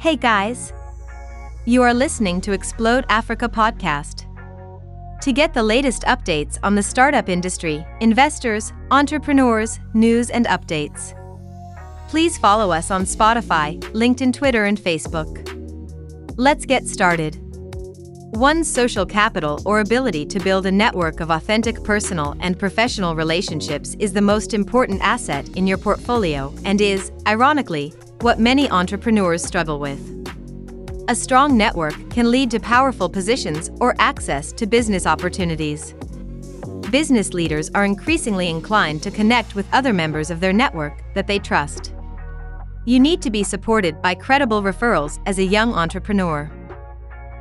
Hey guys! You are listening to Explode Africa podcast. To get the latest updates on the startup industry, investors, entrepreneurs, news, and updates, please follow us on Spotify, LinkedIn, Twitter, and Facebook. Let's get started. One's social capital or ability to build a network of authentic personal and professional relationships is the most important asset in your portfolio and is, ironically, what many entrepreneurs struggle with. A strong network can lead to powerful positions or access to business opportunities. Business leaders are increasingly inclined to connect with other members of their network that they trust. You need to be supported by credible referrals as a young entrepreneur.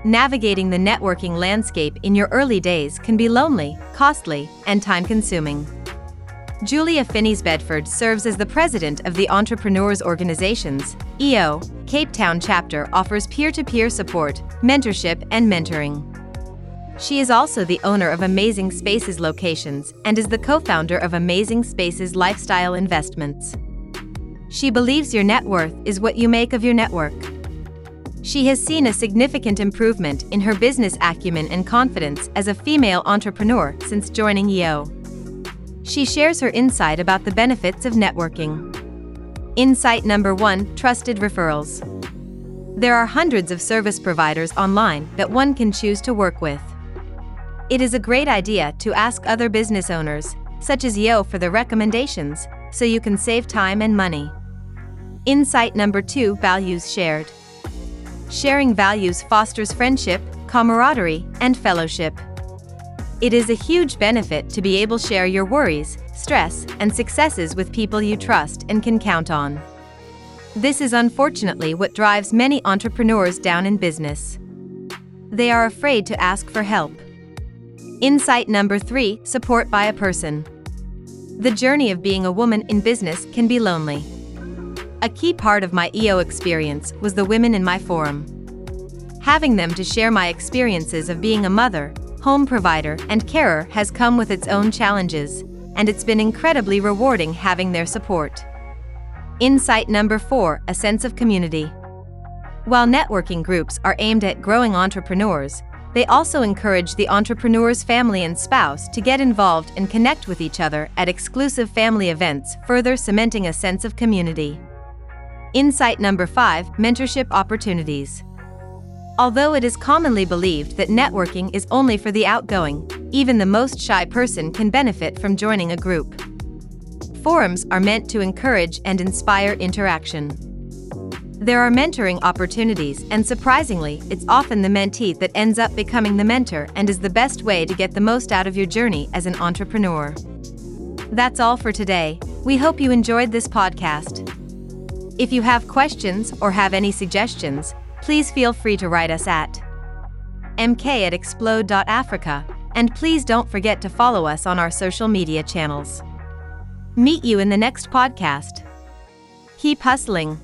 Navigating the networking landscape in your early days can be lonely, costly, and time consuming. Julia Finneys Bedford serves as the president of the Entrepreneurs Organizations, EO, Cape Town chapter offers peer to peer support, mentorship, and mentoring. She is also the owner of Amazing Spaces Locations and is the co founder of Amazing Spaces Lifestyle Investments. She believes your net worth is what you make of your network. She has seen a significant improvement in her business acumen and confidence as a female entrepreneur since joining EO. She shares her insight about the benefits of networking. Insight number one Trusted referrals. There are hundreds of service providers online that one can choose to work with. It is a great idea to ask other business owners, such as EO, for the recommendations, so you can save time and money. Insight number two Values shared. Sharing values fosters friendship, camaraderie, and fellowship. It is a huge benefit to be able to share your worries, stress, and successes with people you trust and can count on. This is unfortunately what drives many entrepreneurs down in business. They are afraid to ask for help. Insight number three support by a person. The journey of being a woman in business can be lonely. A key part of my EO experience was the women in my forum. Having them to share my experiences of being a mother, home provider, and carer has come with its own challenges, and it's been incredibly rewarding having their support. Insight number four a sense of community. While networking groups are aimed at growing entrepreneurs, they also encourage the entrepreneur's family and spouse to get involved and connect with each other at exclusive family events, further cementing a sense of community. Insight number five mentorship opportunities. Although it is commonly believed that networking is only for the outgoing, even the most shy person can benefit from joining a group. Forums are meant to encourage and inspire interaction. There are mentoring opportunities, and surprisingly, it's often the mentee that ends up becoming the mentor and is the best way to get the most out of your journey as an entrepreneur. That's all for today. We hope you enjoyed this podcast. If you have questions or have any suggestions, please feel free to write us at mk at explode.africa, and please don't forget to follow us on our social media channels. Meet you in the next podcast. Keep hustling.